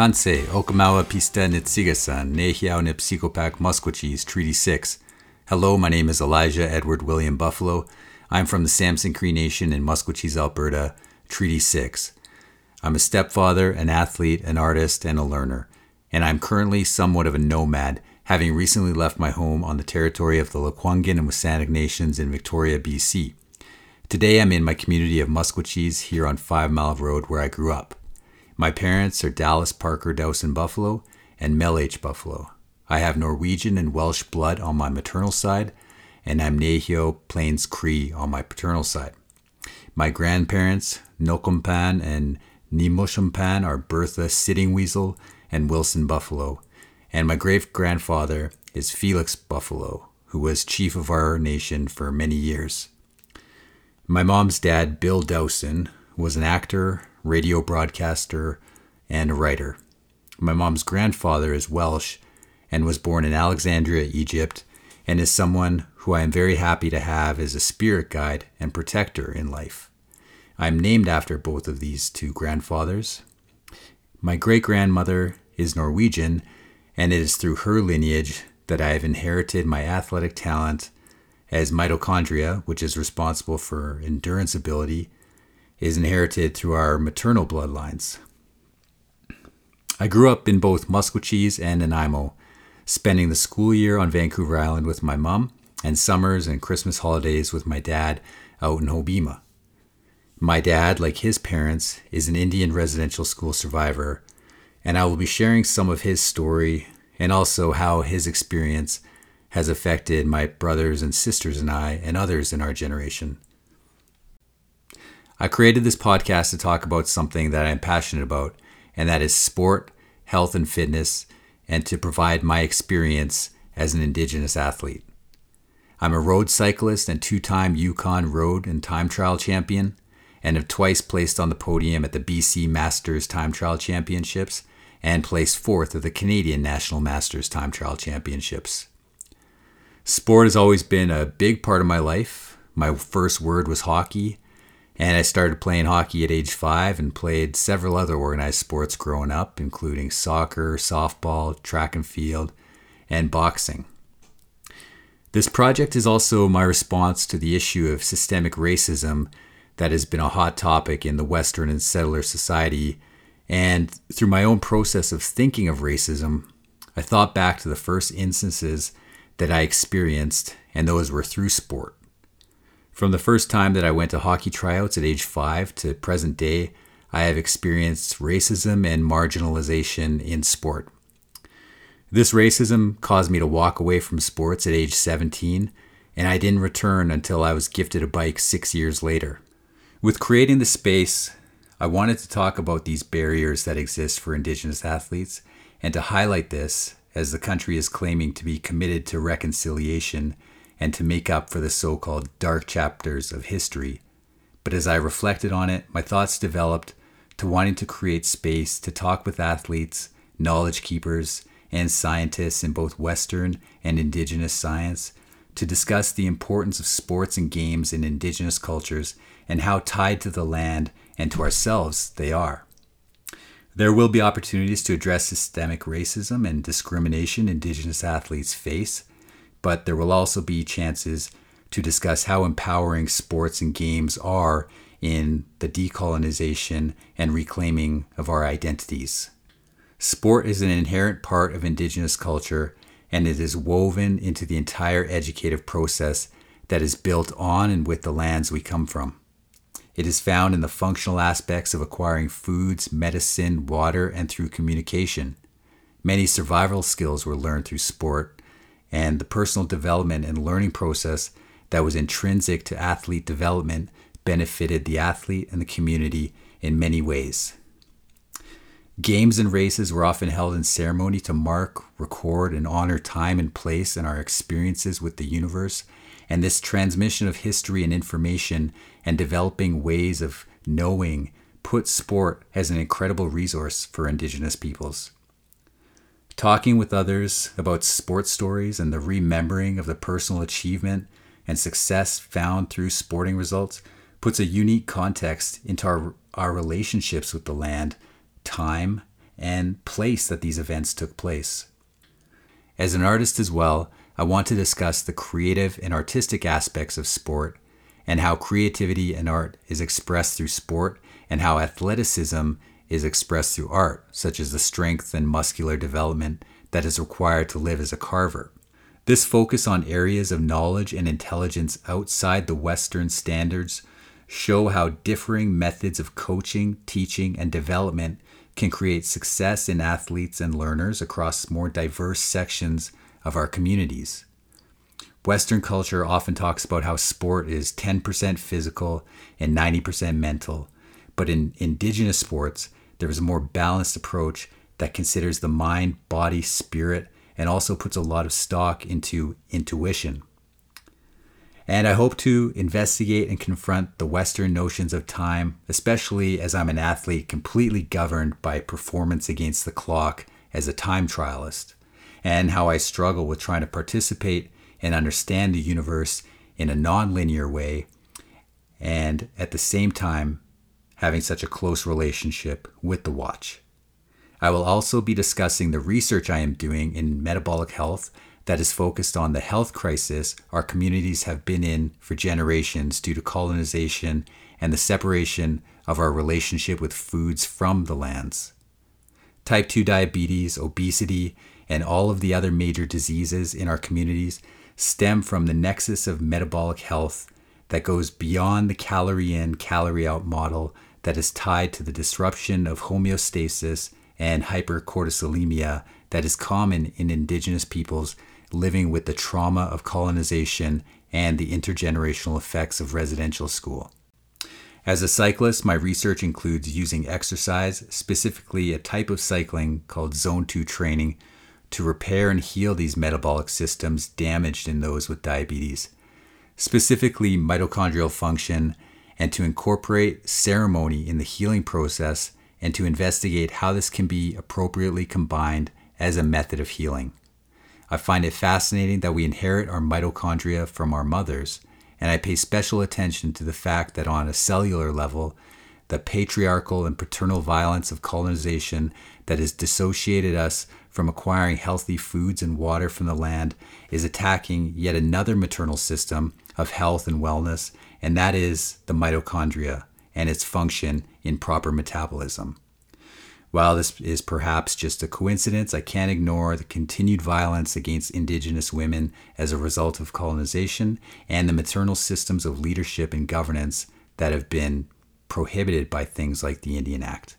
Tansei, Okinawa Pista Nitsigasan, Nehiao Nipsikopak Maskwacis, Treaty 6. Hello, my name is Elijah Edward William Buffalo. I'm from the Samson Cree Nation in Maskwacis, Alberta, Treaty 6. I'm a stepfather, an athlete, an artist, and a learner, and I'm currently somewhat of a nomad, having recently left my home on the territory of the Lekwungen and Wasanich Nations in Victoria, BC. Today I'm in my community of Maskwacis here on Five Mile Road where I grew up. My parents are Dallas Parker Dowson Buffalo and Mel H. Buffalo. I have Norwegian and Welsh blood on my maternal side, and I'm Nahio Plains Cree on my paternal side. My grandparents, Nokumpan and Nimoshampan, are Bertha Sitting Weasel and Wilson Buffalo, and my great grandfather is Felix Buffalo, who was chief of our nation for many years. My mom's dad, Bill Dowson, was an actor, radio broadcaster, and writer. My mom's grandfather is Welsh and was born in Alexandria, Egypt, and is someone who I am very happy to have as a spirit guide and protector in life. I am named after both of these two grandfathers. My great grandmother is Norwegian, and it is through her lineage that I have inherited my athletic talent as mitochondria, which is responsible for endurance ability, is inherited through our maternal bloodlines. I grew up in both Maskwacis and Nanaimo, spending the school year on Vancouver Island with my mom and summers and Christmas holidays with my dad out in Hobbema. My dad, like his parents, is an Indian residential school survivor, and I will be sharing some of his story and also how his experience has affected my brothers and sisters and I and others in our generation. I created this podcast to talk about something that I'm passionate about, and that is sport, health, and fitness, and to provide my experience as an Indigenous athlete. I'm a road cyclist and two time Yukon road and time trial champion, and have twice placed on the podium at the BC Masters Time Trial Championships and placed fourth at the Canadian National Masters Time Trial Championships. Sport has always been a big part of my life. My first word was hockey, and I started playing hockey at age five and played several other organized sports growing up, including soccer, softball, track and field, and boxing. This project is also my response to the issue of systemic racism that has been a hot topic in the Western and settler society. And through my own process of thinking of racism, I thought back to the first instances that I experienced, and those were through sport. From the first time that I went to hockey tryouts at age five to present day, I have experienced racism and marginalization in sport. This racism caused me to walk away from sports at age 17, and I didn't return until I was gifted a bike six years later. With creating the space, I wanted to talk about these barriers that exist for Indigenous athletes and to highlight this as the country is claiming to be committed to reconciliation and to make up for the so called dark chapters of history. But as I reflected on it, my thoughts developed to wanting to create space to talk with athletes, knowledge keepers, and scientists in both Western and Indigenous science to discuss the importance of sports and games in Indigenous cultures and how tied to the land and to ourselves they are. There will be opportunities to address systemic racism and discrimination Indigenous athletes face but there will also be chances to discuss how empowering sports and games are in the decolonization and reclaiming of our identities. Sport is an inherent part of Indigenous culture and it is woven into the entire educative process that is built on and with the lands we come from. It is found in the functional aspects of acquiring foods, medicine, water, and through communication. Many survival skills were learned through sport, and the personal development and learning process that was intrinsic to athlete development benefited the athlete and the community in many ways. Games and races were often held in ceremony to mark, record, and honor time and place and our experiences with the universe, and this transmission of history and information and developing ways of knowing put sport as an incredible resource for Indigenous peoples. Talking with others about sports stories and the remembering of the personal achievement and success found through sporting results puts a unique context into our, our relationships with the land, time, and place that these events took place. As an artist as well, I want to discuss the creative and artistic aspects of sport and how creativity and art is expressed through sport and how athleticism is expressed through art, such as the strength and muscular development that is required to live as a carver. This focus on areas of knowledge and intelligence outside the Western standards show how differing methods of coaching, teaching, and development can create success in athletes and learners across more diverse sections of our communities. Western culture often talks about how sport is 10% physical and 90% mental, but in indigenous sports, there is a more balanced approach that considers the mind, body, spirit, and also puts a lot of stock into intuition. And I hope to investigate and confront the Western notions of time, especially as I'm an athlete completely governed by performance against the clock as a time trialist, and how I struggle with trying to participate and understand the universe in a non-linear way, and at the same time having such a close relationship with the watch. I will also be discussing the research I am doing in metabolic health that is focused on the health crisis our communities have been in for generations due to colonization and the separation of our relationship with foods from the lands. Type 2 diabetes, obesity, and all of the other major diseases in our communities stem from the nexus of metabolic health that goes beyond the calorie in, calorie out model that is tied to the disruption of homeostasis and hypercortisolemia that is common in indigenous peoples living with the trauma of colonization and the intergenerational effects of residential school. As a cyclist, my research includes using exercise, specifically a type of cycling called Zone 2 training, to repair and heal these metabolic systems damaged in those with diabetes, specifically mitochondrial function, and to incorporate ceremony in the healing process and to investigate how this can be appropriately combined as a method of healing. I find it fascinating that we inherit our mitochondria from our mothers, and I pay special attention to the fact that on a cellular level, the patriarchal and paternal violence of colonization that has dissociated us from acquiring healthy foods and water from the land is attacking yet another maternal system of health and wellness, and that is the mitochondria and its function in proper metabolism. While this is perhaps just a coincidence, I can't ignore the continued violence against Indigenous women as a result of colonization and the maternal systems of leadership and governance that have been prohibited by things like the Indian Act.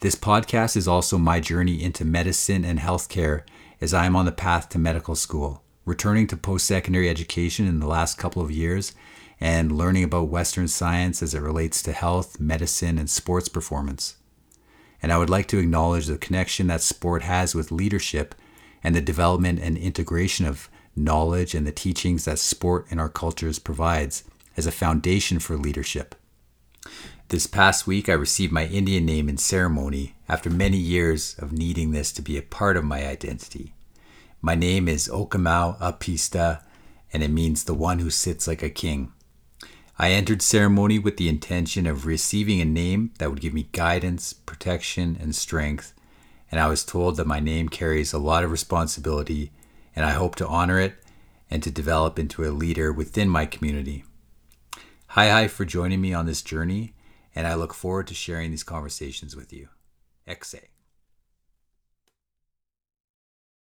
This podcast is also my journey into medicine and healthcare as I am on the path to medical school, returning to post secondary education in the last couple of years and learning about Western science as it relates to health, medicine, and sports performance and I would like to acknowledge the connection that sport has with leadership and the development and integration of knowledge and the teachings that sport in our cultures provides as a foundation for leadership. This past week, I received my Indian name in ceremony after many years of needing this to be a part of my identity. My name is Okamau Apista, and it means the one who sits like a king. I entered ceremony with the intention of receiving a name that would give me guidance, protection, and strength, and I was told that my name carries a lot of responsibility, and I hope to honor it and to develop into a leader within my community. Hi, hi for joining me on this journey, and I look forward to sharing these conversations with you. Exe.